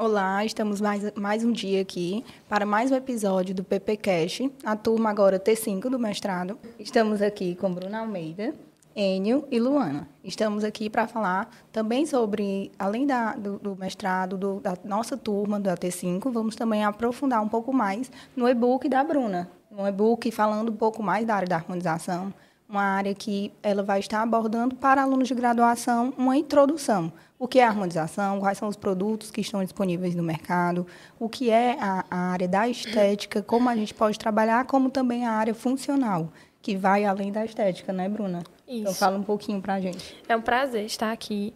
Olá, estamos mais, mais um dia aqui para mais um episódio do PPCast, a turma agora T5 do mestrado. Estamos aqui com Bruna Almeida, Enio e Luana. Estamos aqui para falar também sobre, além da, do, do mestrado, do, da nossa turma da T5, vamos também aprofundar um pouco mais no e-book da Bruna. Um e-book falando um pouco mais da área da harmonização, uma área que ela vai estar abordando para alunos de graduação uma introdução. O que é a harmonização, quais são os produtos que estão disponíveis no mercado, o que é a, a área da estética, como a gente pode trabalhar, como também a área funcional, que vai além da estética, né, Bruna? Então, Isso. Então, fala um pouquinho para a gente. É um prazer estar aqui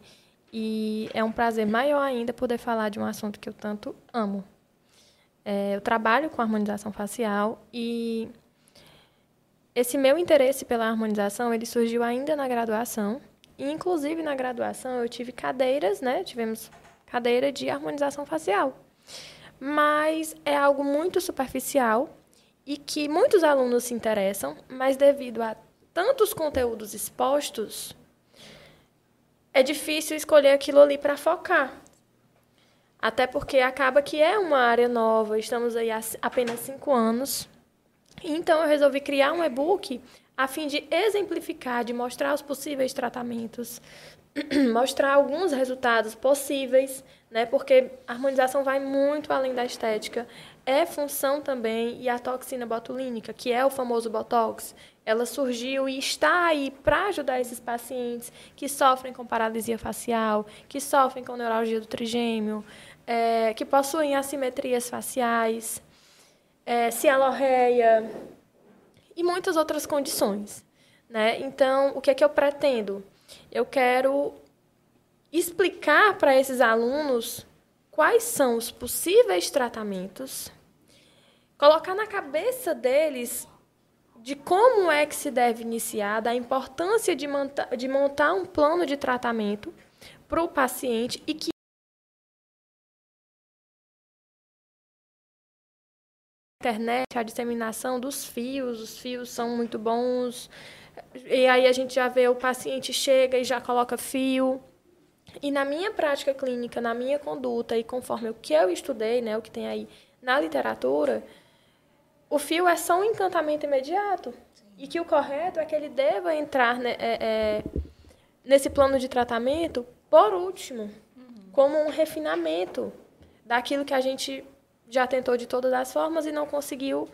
e é um prazer maior ainda poder falar de um assunto que eu tanto amo. É, eu trabalho com harmonização facial e esse meu interesse pela harmonização, ele surgiu ainda na graduação. E, inclusive, na graduação, eu tive cadeiras, né? Tivemos cadeira de harmonização facial. Mas é algo muito superficial e que muitos alunos se interessam, mas devido a tantos conteúdos expostos, é difícil escolher aquilo ali para focar. Até porque acaba que é uma área nova, estamos aí há apenas cinco anos então eu resolvi criar um e-book a fim de exemplificar, de mostrar os possíveis tratamentos, mostrar alguns resultados possíveis, né? Porque a harmonização vai muito além da estética. É função também e a toxina botulínica, que é o famoso botox, ela surgiu e está aí para ajudar esses pacientes que sofrem com paralisia facial, que sofrem com neuralgia do trigêmeo, é, que possuem assimetrias faciais é, cialorreia e muitas outras condições. Né? Então, o que é que eu pretendo? Eu quero explicar para esses alunos quais são os possíveis tratamentos, colocar na cabeça deles de como é que se deve iniciar, da importância de de montar um plano de tratamento para o paciente e que internet, a disseminação dos fios, os fios são muito bons. E aí a gente já vê o paciente chega e já coloca fio. E na minha prática clínica, na minha conduta e conforme o que eu estudei, né, o que tem aí na literatura, o fio é só um encantamento imediato. Sim. E que o correto é que ele deva entrar né, é, é, nesse plano de tratamento por último, uhum. como um refinamento daquilo que a gente já tentou de todas as formas e não conseguiu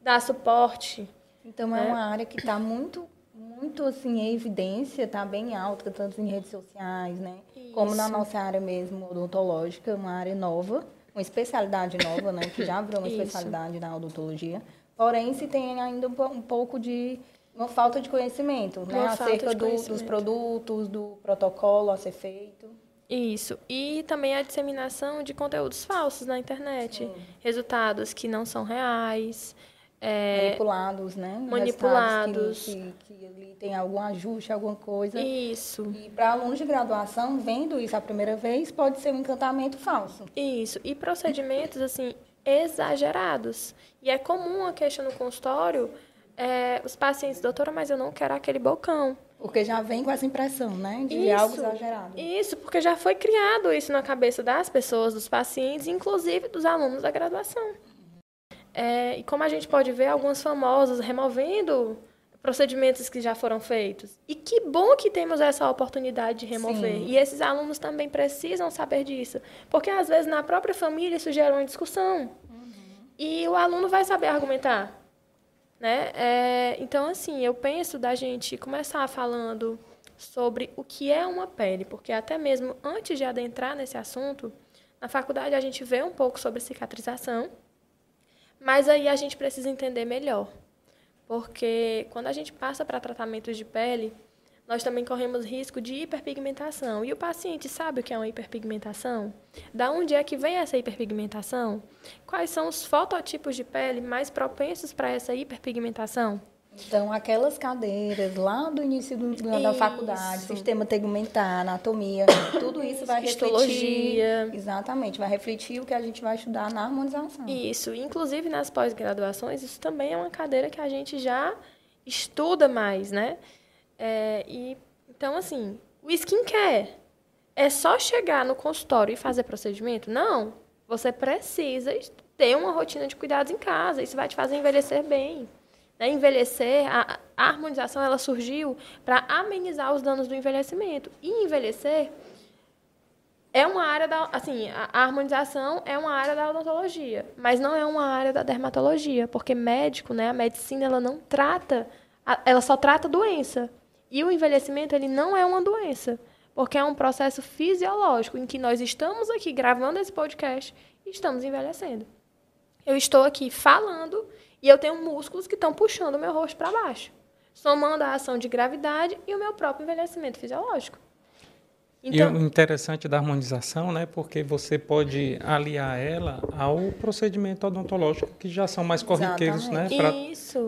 dar suporte. Então é né? é uma área que está muito, muito assim em evidência, está bem alta, tanto em redes sociais, né? Isso. Como na nossa área mesmo odontológica, uma área nova, uma especialidade nova, né? Que já virou uma Isso. especialidade na odontologia. Porém, se tem ainda um pouco de uma falta de conhecimento, né? Acerca do, dos produtos, do protocolo a ser feito. Isso. E também a disseminação de conteúdos falsos na internet. Sim. Resultados que não são reais. É, manipulados, né? Manipulados. Que, que, que, ali tem algum ajuste, alguma coisa. Isso. E para alunos de graduação, vendo isso a primeira vez, pode ser um encantamento falso. Isso. E procedimentos, assim, exagerados. E é comum a queixa no consultório, é, os pacientes, doutora, mas eu não quero aquele bocão. Porque já vem com essa impressão, né? De isso, algo exagerado. Isso, porque já foi criado isso na cabeça das pessoas, dos pacientes, inclusive dos alunos da graduação. É, e como a gente pode ver, alguns famosos removendo procedimentos que já foram feitos. E que bom que temos essa oportunidade de remover. Sim. E esses alunos também precisam saber disso. Porque, às vezes, na própria família, isso gera uma discussão. Uhum. E o aluno vai saber argumentar. Né? É, então, assim, eu penso da gente começar falando sobre o que é uma pele, porque até mesmo antes de adentrar nesse assunto, na faculdade a gente vê um pouco sobre cicatrização, mas aí a gente precisa entender melhor. Porque quando a gente passa para tratamentos de pele, nós também corremos risco de hiperpigmentação. E o paciente sabe o que é uma hiperpigmentação? Da onde é que vem essa hiperpigmentação? Quais são os fototipos de pele mais propensos para essa hiperpigmentação? Então, aquelas cadeiras lá do início do, da faculdade, sistema tegumentar, anatomia, tudo isso vai refletir. Exatamente, vai refletir o que a gente vai estudar na harmonização. Isso. Inclusive, nas pós-graduações, isso também é uma cadeira que a gente já estuda mais, né? É, e, então, assim, o skincare é só chegar no consultório e fazer procedimento? Não. você precisa ter uma rotina de cuidados em casa. Isso vai te fazer envelhecer bem. Né? Envelhecer, a, a harmonização ela surgiu para amenizar os danos do envelhecimento. E envelhecer é uma área da, assim, a harmonização é uma área da odontologia, mas não é uma área da dermatologia, porque médico, né, a medicina ela não trata, ela só trata doença. E o envelhecimento ele não é uma doença, porque é um processo fisiológico em que nós estamos aqui gravando esse podcast e estamos envelhecendo. Eu estou aqui falando e eu tenho músculos que estão puxando o meu rosto para baixo, somando a ação de gravidade e o meu próprio envelhecimento fisiológico. Então, e o interessante da harmonização, né, porque você pode aliar ela ao procedimento odontológico que já são mais corriqueiros, né,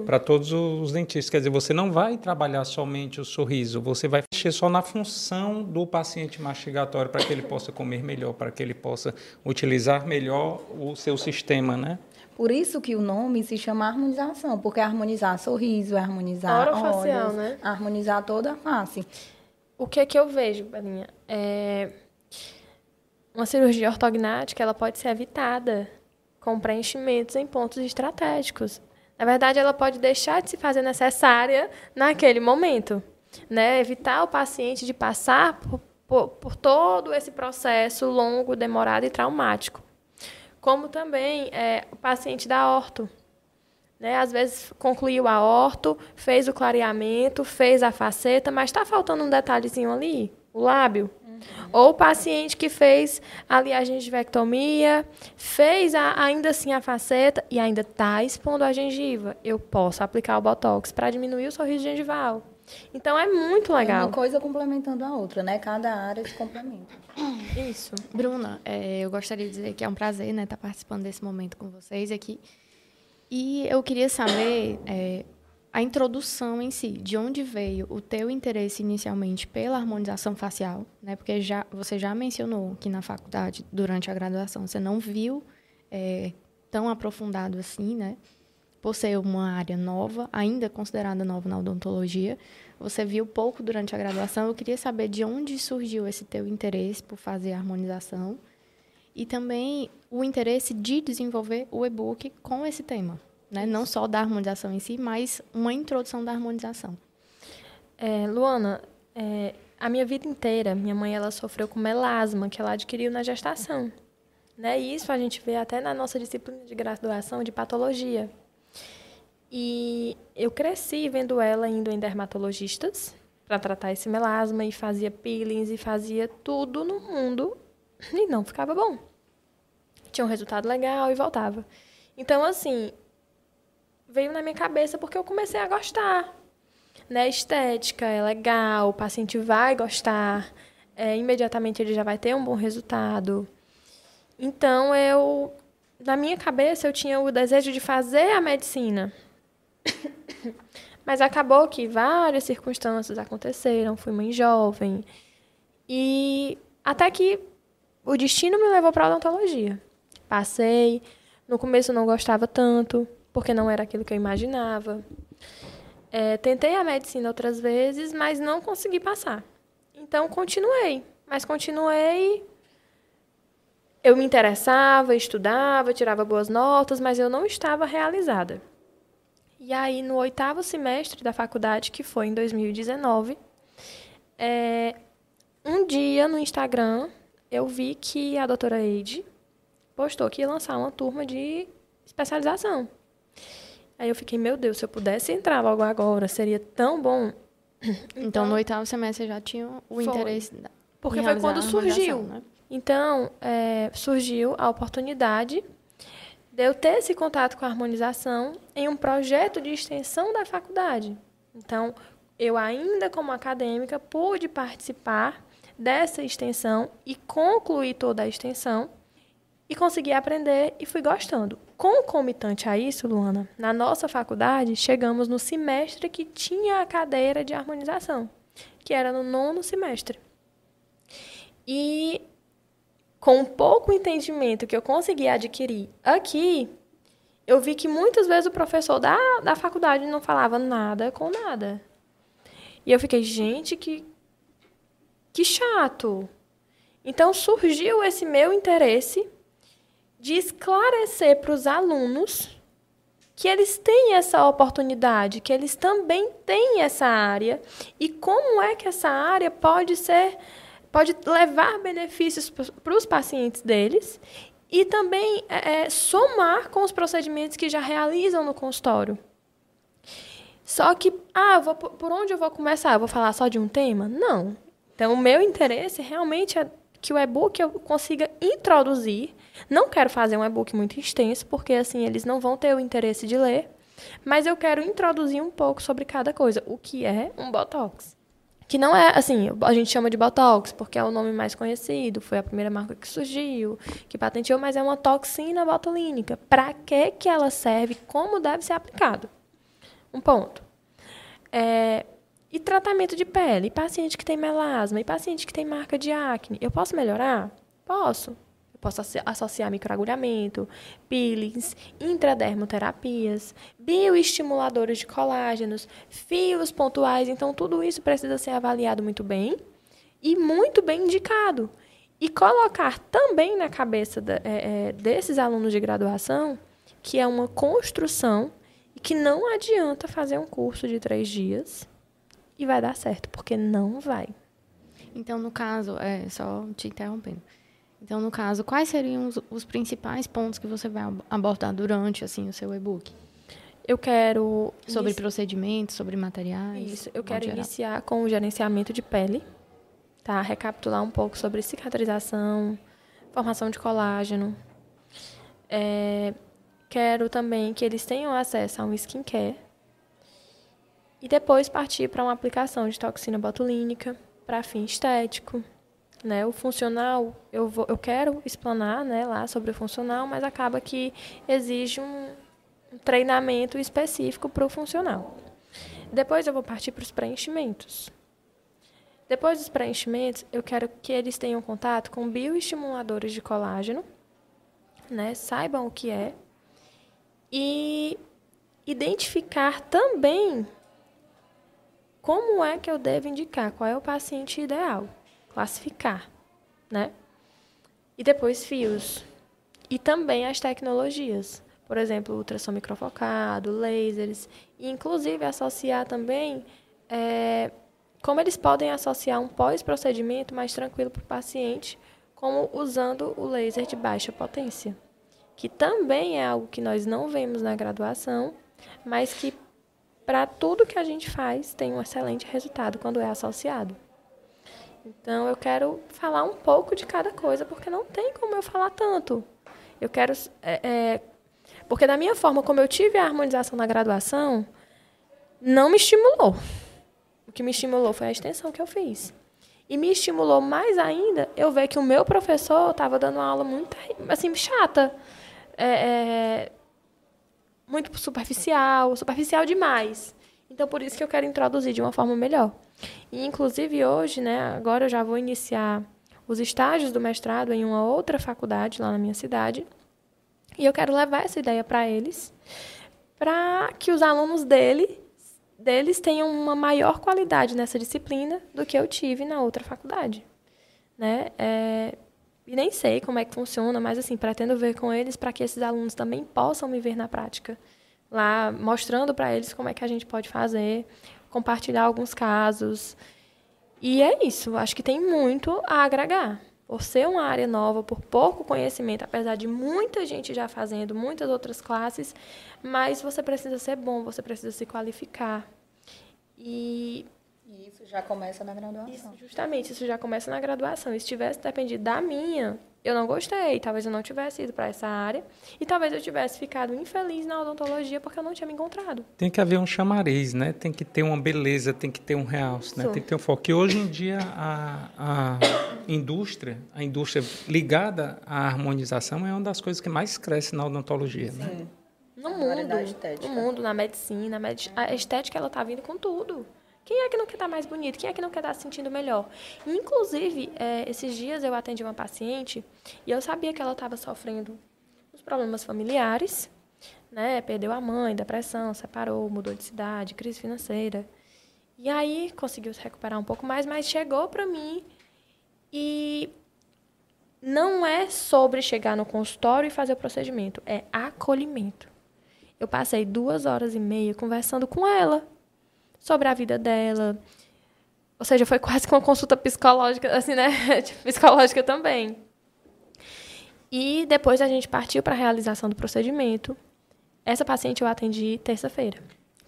para todos os dentistas. Quer dizer, você não vai trabalhar somente o sorriso, você vai mexer só na função do paciente mastigatório para que ele possa comer melhor, para que ele possa utilizar melhor o seu sistema, né? Por isso que o nome se chama harmonização, porque é harmonizar sorriso, é harmonizar olhos, né? harmonizar toda a face o que é que eu vejo, Belinha? É... Uma cirurgia ortognática ela pode ser evitada com preenchimentos em pontos estratégicos. Na verdade, ela pode deixar de se fazer necessária naquele momento. Né? Evitar o paciente de passar por, por, por todo esse processo longo, demorado e traumático. Como também é, o paciente da orto. Né? Às vezes concluiu a orto, fez o clareamento, fez a faceta, mas está faltando um detalhezinho ali, o lábio. Uhum. Ou o paciente que fez ali a gengivectomia, fez a, ainda assim a faceta e ainda está expondo a gengiva. Eu posso aplicar o botox para diminuir o sorriso gengival. Então é muito legal. É uma coisa complementando a outra, né? Cada área se complementa. Isso. Bruna, é, eu gostaria de dizer que é um prazer né, estar tá participando desse momento com vocês aqui. E eu queria saber é, a introdução em si, de onde veio o teu interesse inicialmente pela harmonização facial, né? Porque já você já mencionou que na faculdade, durante a graduação, você não viu é, tão aprofundado assim, né? Por ser uma área nova, ainda considerada nova na odontologia, você viu pouco durante a graduação. Eu queria saber de onde surgiu esse teu interesse por fazer harmonização e também o interesse de desenvolver o e-book com esse tema. Né? Não só da harmonização em si, mas uma introdução da harmonização. É, Luana, é, a minha vida inteira, minha mãe ela sofreu com melasma, que ela adquiriu na gestação. Né? E isso a gente vê até na nossa disciplina de graduação de patologia. E eu cresci vendo ela indo em dermatologistas para tratar esse melasma e fazia peelings e fazia tudo no mundo e não ficava bom. Tinha um resultado legal e voltava. Então, assim, veio na minha cabeça porque eu comecei a gostar. Né? Estética é legal, o paciente vai gostar, é, imediatamente ele já vai ter um bom resultado. Então, eu, na minha cabeça, eu tinha o desejo de fazer a medicina. Mas acabou que várias circunstâncias aconteceram, fui mãe jovem. E até que o destino me levou para odontologia. Passei, no começo não gostava tanto, porque não era aquilo que eu imaginava. É, tentei a medicina outras vezes, mas não consegui passar. Então, continuei. Mas continuei. Eu me interessava, estudava, tirava boas notas, mas eu não estava realizada. E aí, no oitavo semestre da faculdade, que foi em 2019, é, um dia no Instagram eu vi que a doutora Eide postou que ia lançar uma turma de especialização. Aí eu fiquei, meu Deus, se eu pudesse entrar logo agora, seria tão bom. Então, então no oitavo semestre já tinha o foi. interesse. Porque foi quando surgiu. Né? Então, é, surgiu a oportunidade de eu ter esse contato com a harmonização em um projeto de extensão da faculdade. Então, eu ainda como acadêmica pude participar dessa extensão e concluí toda a extensão e consegui aprender e fui gostando. Concomitante a isso, Luana, na nossa faculdade, chegamos no semestre que tinha a cadeira de harmonização, que era no nono semestre. E com pouco entendimento que eu consegui adquirir aqui, eu vi que muitas vezes o professor da, da faculdade não falava nada com nada. E eu fiquei, gente, que, que chato. Então surgiu esse meu interesse de esclarecer para os alunos que eles têm essa oportunidade, que eles também têm essa área e como é que essa área pode ser, pode levar benefícios para os pacientes deles e também é, é, somar com os procedimentos que já realizam no consultório. Só que, ah, vou, por onde eu vou começar? Eu vou falar só de um tema? Não. Então, o meu interesse realmente é que o e-book eu consiga introduzir. Não quero fazer um e-book muito extenso, porque assim eles não vão ter o interesse de ler, mas eu quero introduzir um pouco sobre cada coisa, o que é um botox. Que não é, assim, a gente chama de botox porque é o nome mais conhecido, foi a primeira marca que surgiu, que patenteou, mas é uma toxina botulínica. Para que que ela serve? Como deve ser aplicado? Um ponto. É, e tratamento de pele, e paciente que tem melasma, e paciente que tem marca de acne, eu posso melhorar? Posso. Eu posso associar microagulhamento, peelings, intradermoterapias, bioestimuladores de colágenos, fios pontuais. Então, tudo isso precisa ser avaliado muito bem e muito bem indicado. E colocar também na cabeça é, é, desses alunos de graduação que é uma construção e que não adianta fazer um curso de três dias e vai dar certo, porque não vai. Então, no caso, é só te interrompendo. Então, no caso, quais seriam os, os principais pontos que você vai abordar durante assim o seu e-book? Eu quero sobre inici... procedimentos, sobre materiais. Isso, eu quero geral. iniciar com o gerenciamento de pele, tá? Recapitular um pouco sobre cicatrização, formação de colágeno. É... Quero também que eles tenham acesso a um skincare, e depois partir para uma aplicação de toxina botulínica para fim estético. Né? O funcional, eu, vou, eu quero explanar né, lá sobre o funcional, mas acaba que exige um, treinamento específico para o funcional. Depois eu vou partir para os preenchimentos. Depois dos preenchimentos, eu quero que eles tenham contato com bioestimuladores de colágeno, né? saibam o que é, e identificar também como é que eu devo indicar? Qual é o paciente ideal? Classificar, né? E depois fios. E também as tecnologias. Por exemplo, ultrassom microfocado, lasers. E, inclusive, associar também é, como eles podem associar um pós-procedimento mais tranquilo para o paciente, como usando o laser de baixa potência. Que também é algo que nós não vemos na graduação, mas que para tudo que a gente faz tem um excelente resultado quando é associado. Então eu quero falar um pouco de cada coisa, porque não tem como eu falar tanto. Eu quero. É, é, porque da minha forma, como eu tive a harmonização na graduação, não me estimulou. O que me estimulou foi a extensão que eu fiz. E me estimulou mais ainda eu ver que o meu professor estava dando uma aula muito assim, chata. É, é, muito superficial, superficial demais. Então, por isso que eu quero introduzir de uma forma melhor. E, inclusive, hoje, né, agora eu já vou iniciar os estágios do mestrado em uma outra faculdade lá na minha cidade. E eu quero levar essa ideia para eles, para que os alunos dele, deles tenham uma maior qualidade nessa disciplina do que eu tive na outra faculdade. Né? É, e nem sei como é que funciona, mas assim, pretendo ver com eles para que esses alunos também possam me ver na prática. Lá, mostrando para eles como é que a gente pode fazer, compartilhar alguns casos. E é isso, acho que tem muito a agregar. Por ser uma área nova, por pouco conhecimento, apesar de muita gente já fazendo muitas outras classes, mas você precisa ser bom, você precisa se qualificar. E isso já começa na graduação. Isso, justamente, isso já começa na graduação. E se tivesse dependido da minha, eu não gostei. Talvez eu não tivesse ido para essa área. E talvez eu tivesse ficado infeliz na odontologia porque eu não tinha me encontrado. Tem que haver um chamariz, né? Tem que ter uma beleza, tem que ter um realce, né? Tem que ter um foco. Que hoje em dia a, a indústria, a indústria ligada à harmonização é uma das coisas que mais cresce na odontologia, né? Sim. né? No mundo, no mundo, na medicina, a estética ela tá vindo com tudo. Quem é que não quer estar mais bonito? Quem é que não quer estar se sentindo melhor? Inclusive, é, esses dias eu atendi uma paciente e eu sabia que ela estava sofrendo os problemas familiares, né? Perdeu a mãe, depressão, separou, mudou de cidade, crise financeira. E aí conseguiu se recuperar um pouco mais, mas chegou para mim e não é sobre chegar no consultório e fazer o procedimento, é acolhimento. Eu passei duas horas e meia conversando com ela sobre a vida dela. Ou seja, foi quase que uma consulta psicológica, assim, né? psicológica também. E depois a gente partiu para a realização do procedimento. Essa paciente eu atendi terça-feira.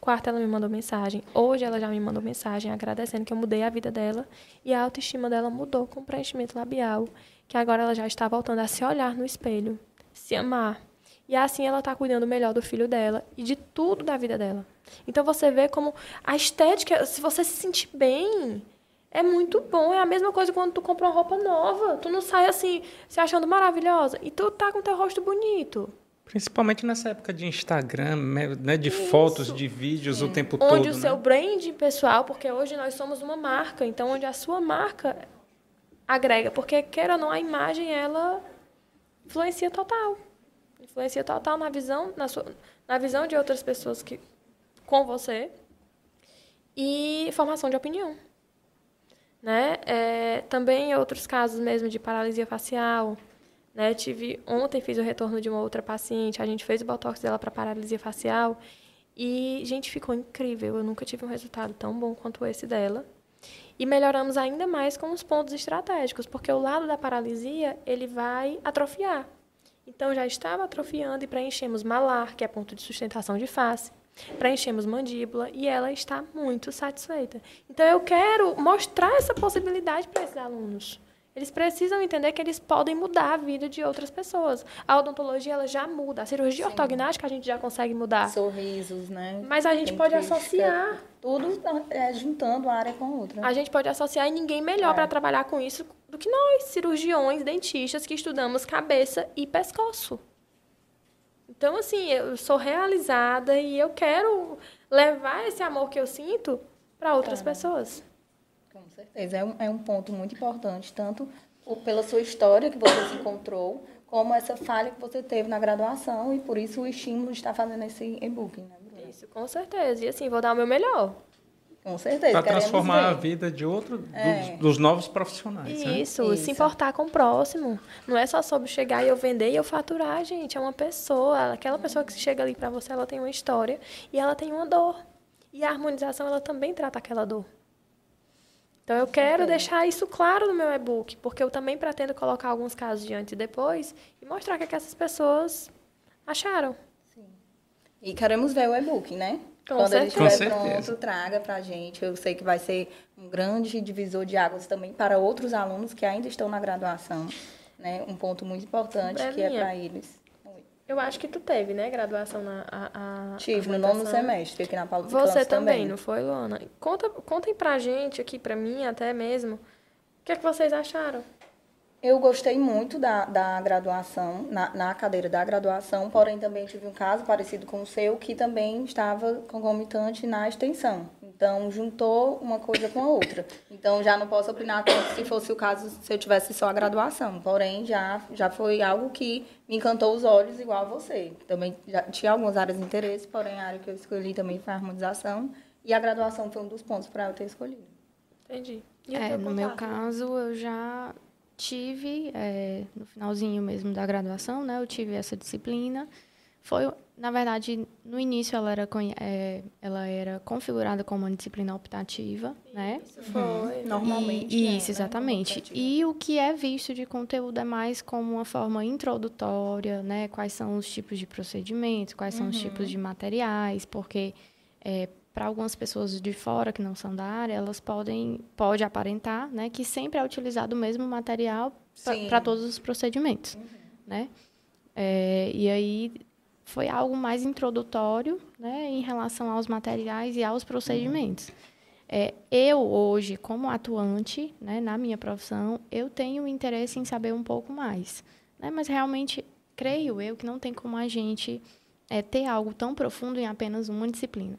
Quarta, ela me mandou mensagem. Hoje, ela já me mandou mensagem agradecendo que eu mudei a vida dela. E a autoestima dela mudou com o preenchimento labial. Que agora ela já está voltando a se olhar no espelho, se amar. E assim ela está cuidando melhor do filho dela e de tudo da vida dela. Então você vê como a estética, se você se sentir bem, é muito bom. É a mesma coisa quando tu compra uma roupa nova. Tu não sai assim, se achando maravilhosa. E tu tá com teu rosto bonito. Principalmente nessa época de Instagram, né, de Isso. fotos, de vídeos o tempo onde todo. Onde o né? seu brand pessoal, porque hoje nós somos uma marca, então onde a sua marca agrega, porque queira ou não, a imagem ela influencia total. Influencia total na visão, na, sua, na visão de outras pessoas que com você e formação de opinião. Né? É, também outros casos mesmo de paralisia facial, né? Tive ontem fiz o retorno de uma outra paciente, a gente fez o botox dela para paralisia facial e gente ficou incrível. Eu nunca tive um resultado tão bom quanto esse dela. E melhoramos ainda mais com os pontos estratégicos, porque o lado da paralisia, ele vai atrofiar. Então já estava atrofiando e preenchemos malar, que é ponto de sustentação de face. Preenchemos mandíbula e ela está muito satisfeita. Então eu quero mostrar essa possibilidade para esses alunos. Eles precisam entender que eles podem mudar a vida de outras pessoas. A odontologia ela já muda. A cirurgia Sim. ortognática a gente já consegue mudar. Sorrisos, né? Mas a gente Tem pode associar. Tudo é, juntando uma área com outra. A gente pode associar e ninguém melhor é. para trabalhar com isso do que nós, cirurgiões, dentistas, que estudamos cabeça e pescoço. Então, assim, eu sou realizada e eu quero levar esse amor que eu sinto para outras pessoas. Com certeza. É um, é um ponto muito importante, tanto pela sua história que você se encontrou, como essa falha que você teve na graduação, e por isso o estímulo de estar fazendo esse e-book, né, Bruna? Isso, com certeza. E assim, vou dar o meu melhor. Com certeza. Para transformar ver. a vida de outro, é. dos, dos, novos profissionais. Né? Isso, né? se importar com o próximo. Não é só sobre chegar e eu vender e eu faturar, gente. É uma pessoa. Aquela pessoa que chega ali para você, ela tem uma história e ela tem uma dor. E a harmonização, ela também trata aquela dor. Então, eu quero deixar isso claro no meu e-book, porque eu também pretendo colocar alguns casos de antes e depois e mostrar o que, é que essas pessoas acharam. Sim. E queremos ver o e-book, né? Com Quando certeza. ele estiver pronto, traga para a gente. Eu sei que vai ser um grande divisor de águas também para outros alunos que ainda estão na graduação. Né? Um ponto muito importante que é para eles. Eu acho que tu teve, né, graduação na a, a Tive, no nono semestre, aqui na Paulo Você também, também, não foi, Luana? Conta, contem pra gente aqui, pra mim até mesmo, o que é que vocês acharam? Eu gostei muito da, da graduação, na, na cadeira da graduação, porém também tive um caso parecido com o seu, que também estava concomitante na extensão. Então, juntou uma coisa com a outra. Então, já não posso opinar tanto se fosse o caso se eu tivesse só a graduação. Porém, já, já foi algo que me encantou os olhos, igual a você. Também já tinha algumas áreas de interesse, porém, a área que eu escolhi também foi a harmonização. E a graduação foi um dos pontos para eu ter escolhido. Entendi. É, no meu caso, eu já tive, é, no finalzinho mesmo da graduação, né, eu tive essa disciplina. Foi, na verdade, no início ela era, é, ela era configurada como uma disciplina optativa, né? Isso foi. Uhum. Normalmente. E, isso, exatamente. Né? E o que é visto de conteúdo é mais como uma forma introdutória, né? Quais são os tipos de procedimentos, quais são uhum. os tipos de materiais, porque é, para algumas pessoas de fora que não são da área, elas podem pode aparentar, né, que sempre é utilizado o mesmo material para todos os procedimentos, uhum. né? É, e aí foi algo mais introdutório, né, em relação aos materiais e aos procedimentos. Uhum. É, eu hoje, como atuante, né, na minha profissão, eu tenho interesse em saber um pouco mais, né? Mas realmente creio eu que não tem como a gente é, ter algo tão profundo em apenas uma disciplina.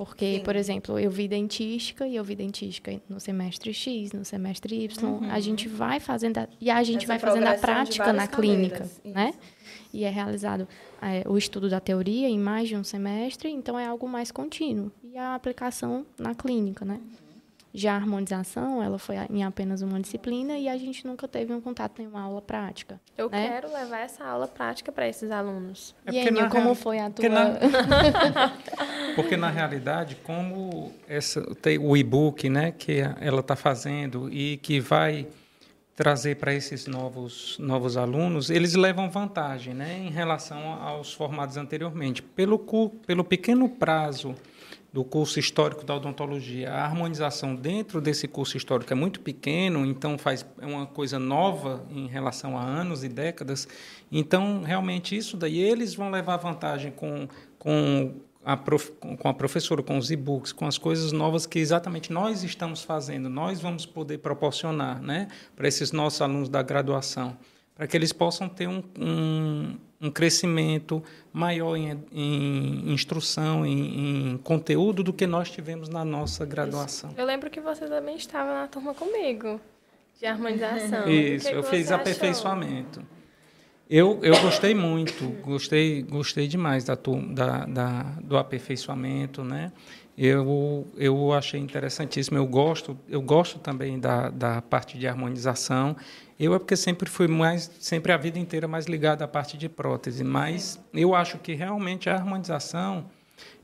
Porque, Sim. por exemplo, eu vi dentística e eu vi dentística no semestre X, no semestre Y. Uhum. A gente vai fazendo a, e a gente Essa vai fazendo a prática na clínica, né? E é realizado é, o estudo da teoria em mais de um semestre, então é algo mais contínuo. E a aplicação na clínica, né? Uhum. Já a harmonização, ela foi em apenas uma disciplina e a gente nunca teve um contato em uma aula prática. Eu né? quero levar essa aula prática para esses alunos. É e Enio, como real... foi a tua... Porque na... porque na realidade, como essa, tem o e-book né, que ela está fazendo e que vai trazer para esses novos, novos alunos, eles levam vantagem né, em relação aos formados anteriormente. Pelo, pelo pequeno prazo do curso histórico da odontologia. A harmonização dentro desse curso histórico é muito pequeno, então faz é uma coisa nova em relação a anos e décadas. Então, realmente isso daí eles vão levar vantagem com com a, prof, com a professora, com os e-books, com as coisas novas que exatamente nós estamos fazendo, nós vamos poder proporcionar né, para esses nossos alunos da graduação, para que eles possam ter um, um um crescimento maior em, em instrução, em, em, conteúdo do que nós tivemos na nossa graduação. Eu lembro que você também estava na turma comigo, de harmonização. Isso, que eu fiz aperfeiçoamento. Eu, eu gostei muito, gostei, gostei demais da, da, da, do aperfeiçoamento, né? Eu, eu achei interessantíssimo. Eu gosto, eu gosto também da, da parte de harmonização. Eu é porque sempre fui mais, sempre a vida inteira mais ligado à parte de prótese, mas eu acho que realmente a harmonização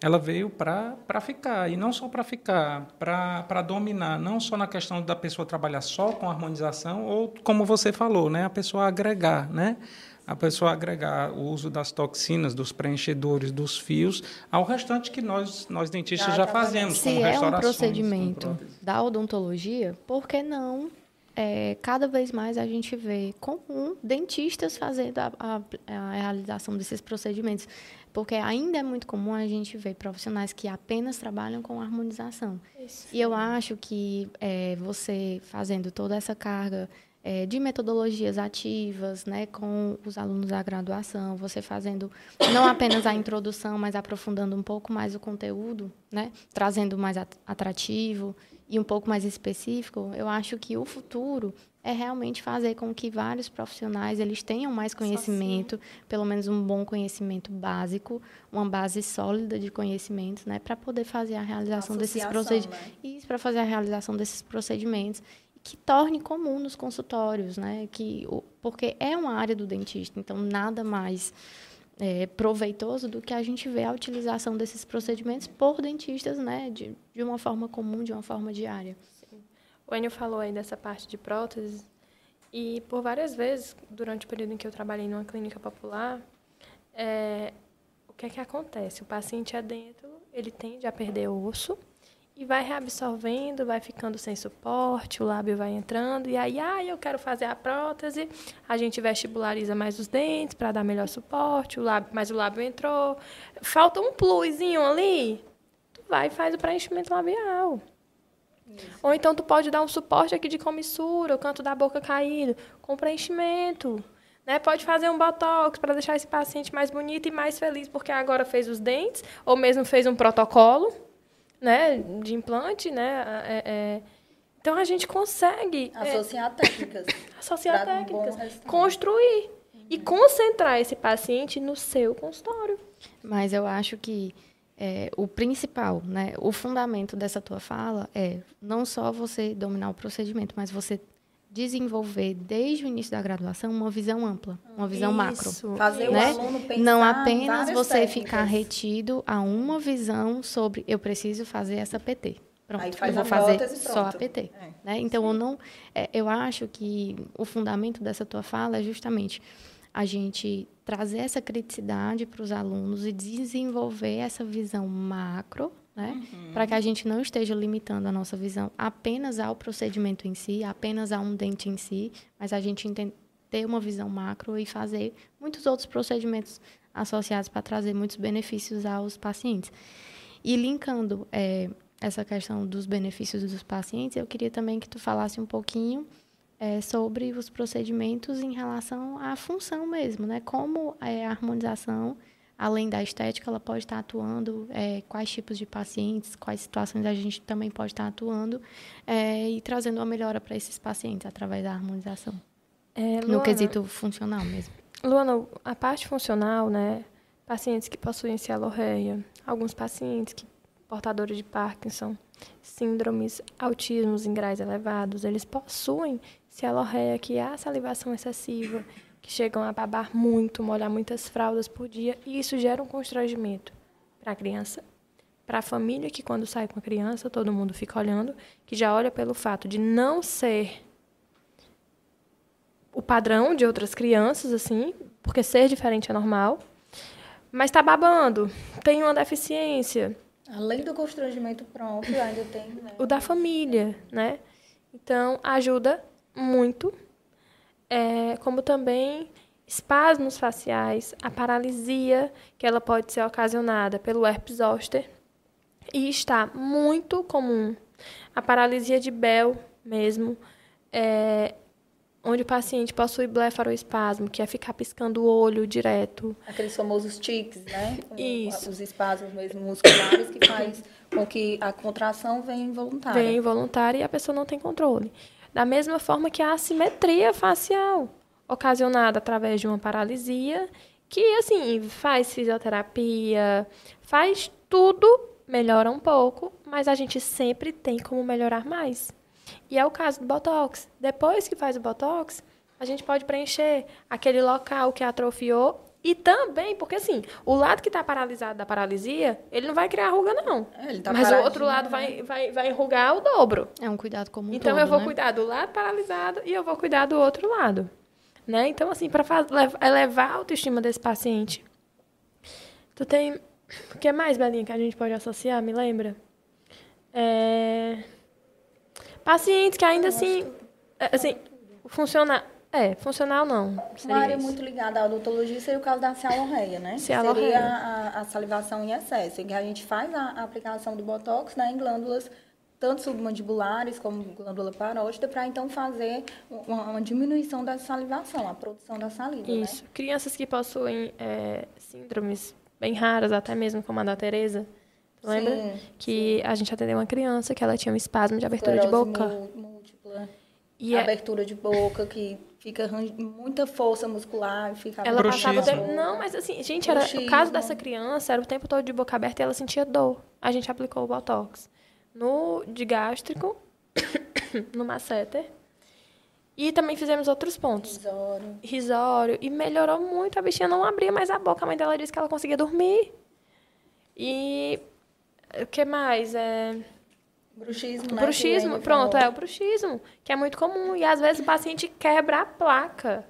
ela veio para ficar, e não só para ficar, para dominar, não só na questão da pessoa trabalhar só com harmonização, ou como você falou, né, a pessoa agregar, né? A pessoa agregar o uso das toxinas, dos preenchedores, dos fios, ao restante que nós, nós dentistas já, já fazemos, Se como é um procedimento da odontologia, por que não é, cada vez mais a gente vê comum dentistas fazendo a, a, a, realização desses procedimentos, porque ainda é muito comum a gente ver profissionais que apenas trabalham com harmonização. Isso. E eu acho que é, você fazendo toda essa carga é, de metodologias ativas, né, com os alunos da graduação, você fazendo não apenas a introdução, mas aprofundando um pouco mais o conteúdo, né, trazendo mais atrativo e um pouco mais específico, eu acho que o futuro é realmente fazer com que vários profissionais eles tenham mais conhecimento, pelo menos um bom conhecimento básico, uma base sólida de conhecimentos, né, para poder fazer a realização desses procedimentos, né? isso para fazer a realização desses procedimentos que torne comum nos consultórios, né, que porque é uma área do dentista, então nada mais é, proveitoso do que a gente vê a utilização desses procedimentos por dentistas, né, de, de uma forma comum, de uma forma diária. Sim. O Enio falou aí dessa parte de próteses e por várias vezes durante o período em que eu trabalhei numa clínica popular, é, o que é que acontece? O paciente é dentro, ele tende a perder osso e vai reabsorvendo, vai ficando sem suporte, o lábio vai entrando, e aí, ah, eu quero fazer a prótese, a gente vestibulariza mais os dentes para dar melhor suporte, o lábio, mas o lábio entrou, falta um plusinho ali, tu vai e faz o preenchimento labial. Isso. Ou então tu pode dar um suporte aqui de comissura, o canto da boca caído, com preenchimento. Né? Pode fazer um botox para deixar esse paciente mais bonito e mais feliz, porque agora fez os dentes, ou mesmo fez um protocolo né, de implante, né? É, é, então a gente consegue é, associar é, técnicas, associar técnicas, um construir uhum. e concentrar esse paciente no seu consultório. Mas eu acho que é, o principal, né, o fundamento dessa tua fala é não só você dominar o procedimento, mas você desenvolver desde o início da graduação uma visão ampla, uma visão Isso. macro. Fazer né? o aluno pensar Não apenas você técnicas. ficar retido a uma visão sobre eu preciso fazer essa PT. Pronto, eu vou fazer só a PT. É. Né? Então, eu não, é, eu acho que o fundamento dessa tua fala é justamente a gente trazer essa criticidade para os alunos e desenvolver essa visão macro né? Uhum. Para que a gente não esteja limitando a nossa visão apenas ao procedimento em si, apenas a um dente em si, mas a gente ter uma visão macro e fazer muitos outros procedimentos associados para trazer muitos benefícios aos pacientes. E linkando é, essa questão dos benefícios dos pacientes, eu queria também que tu falasse um pouquinho é, sobre os procedimentos em relação à função mesmo, né? Como é, a harmonização além da estética, ela pode estar atuando, é, quais tipos de pacientes, quais situações a gente também pode estar atuando é, e trazendo uma melhora para esses pacientes através da harmonização. É, Luana, no quesito funcional mesmo. Luana, a parte funcional, né? Pacientes que possuem cialorreia, alguns pacientes que portadores de Parkinson, síndromes, autismos em graus elevados, eles possuem cialorreia, que é a salivação excessiva, que chegam a babar muito, molhar muitas fraldas por dia, e isso gera um constrangimento para a criança, para a família, que quando sai com a criança, todo mundo fica olhando, que já olha pelo fato de não ser o padrão de outras crianças, assim, porque ser diferente é normal, mas está babando, tem uma deficiência. Além do constrangimento próprio, ainda tem né? o da família, né? Então ajuda muito, é, como também espasmos faciais, a paralisia que ela pode ser ocasionada pelo herpes zoster e está muito comum a paralisia de Bell mesmo, é, onde o paciente possui blefaroespasmo, que é ficar piscando o olho direto. Aqueles famosos tics, né? Isso. Os espasmos mesmo musculares que faz com que a contração venha involuntária. Vem involuntária e a pessoa não tem controle. Da mesma forma que a assimetria facial, ocasionada através de uma paralisia, que, assim, faz fisioterapia, faz tudo, melhora um pouco, mas a gente sempre tem como melhorar mais. E é o caso do Botox. Depois que faz o Botox, a gente pode preencher aquele local que atrofiou e também, porque assim, o lado que está paralisado da paralisia, ele não vai criar ruga, não. É, tá Mas o outro lado vai, né? vai, vai enrugar o dobro. É um cuidado comum. Então todo, eu vou né? cuidar do lado paralisado e eu vou cuidar do outro lado. Né? Então, assim, para elevar a autoestima desse paciente. Tu tem. O que mais, Belinha, que a gente pode associar? Me lembra? É... Pacientes que ainda assim. É, assim, funcionar. É, funcional não. Uma área isso. muito ligada à odontologia seria o caso da cialorreia, né? Cialorreia. Seria a, a, salivação em excesso, em que a gente faz a, a aplicação do botox né, em glândulas tanto submandibulares como glândula parótida, para então fazer uma, uma, diminuição da salivação, a produção da saliva. Né? Isso. Né? Crianças que possuem é, síndromes bem raras, até mesmo como a da Tereza, lembra? Sim, que sim. a gente atendeu uma criança que ela tinha um espasmo de abertura de boca. Múltipla. E é abertura é... de boca que fica muita força muscular, fica Ela passava o tempo... Não, mas assim, gente, era o caso dessa criança era o tempo todo de boca aberta e ela sentia dor. A gente aplicou o botox no de gástrico, no masseter. E também fizemos outros pontos. Risório. Risório. E melhorou muito. A bichinha não abria mais a boca. A mãe dela disse que ela conseguia dormir. E o que mais? É... Bruxismo, né? Bruxismo, pronto, falou. é o bruxismo, que é muito comum. E às vezes o paciente quebra a placa.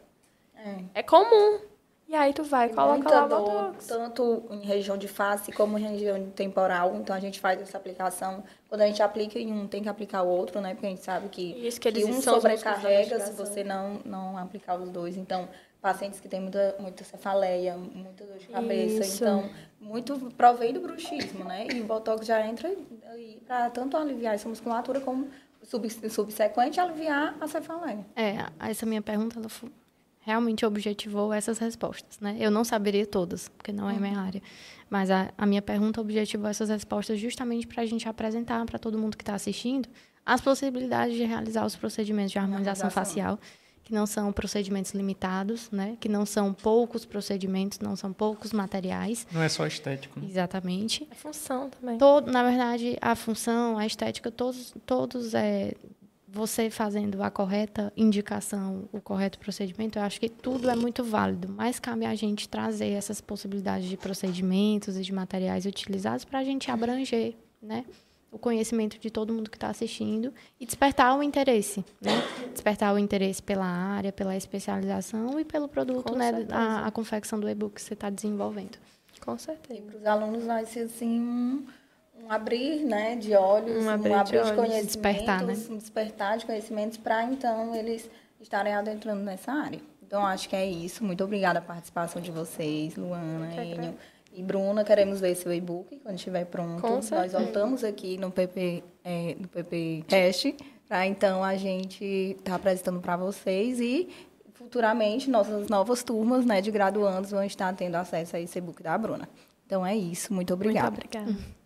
É, é comum. E aí tu vai, coloca lá dor, botox. Tanto em região de face como em região temporal. Então a gente faz essa aplicação. Quando a gente aplica em um, tem que aplicar o outro, né? Porque a gente sabe que, Isso, que, que um sobrecarrega se você não, não aplicar os dois. Então, pacientes que têm muita, muita cefaleia, muita dor de cabeça. Isso. Então, muito provém do bruxismo, né? E o botox já entra aí para tanto aliviar essa musculatura como subsequente aliviar a cefaleia. É, essa minha pergunta ela realmente objetivou essas respostas, né? Eu não saberia todas, porque não é uhum. minha área. Mas a, a minha pergunta objetivou essas respostas justamente para a gente apresentar para todo mundo que está assistindo as possibilidades de realizar os procedimentos de harmonização facial, que não são procedimentos limitados, né? Que não são poucos procedimentos, não são poucos materiais. Não é só estético. Né? Exatamente. É função também. Todo, na verdade, a função, a estética, todos, todos é, você fazendo a correta indicação, o correto procedimento, eu acho que tudo é muito válido, mas cabe a gente trazer essas possibilidades de procedimentos e de materiais utilizados para a gente abranger, né? O conhecimento de todo mundo que está assistindo e despertar o interesse, né? Despertar o interesse pela área, pela especialização e pelo produto, Com né? A, a confecção do e-book que você está desenvolvendo. Com certeza. Para os alunos vai ser assim um um abrir né, de olhos, um abrir, um abrir de, de conhecimentos, despertar, né? um despertar de conhecimentos para então eles estarem adentrando nessa área. Então, acho que é isso. Muito obrigada a participação de vocês, Luana, Enio e Bruna. Queremos ver seu e-book quando estiver pronto. Com Nós voltamos aqui no PP, é, no PP Cast, para então a gente estar tá apresentando para vocês e futuramente nossas novas turmas né, de graduandos vão estar tendo acesso a esse e-book da Bruna. Então é isso. Muito obrigada. Muito obrigada.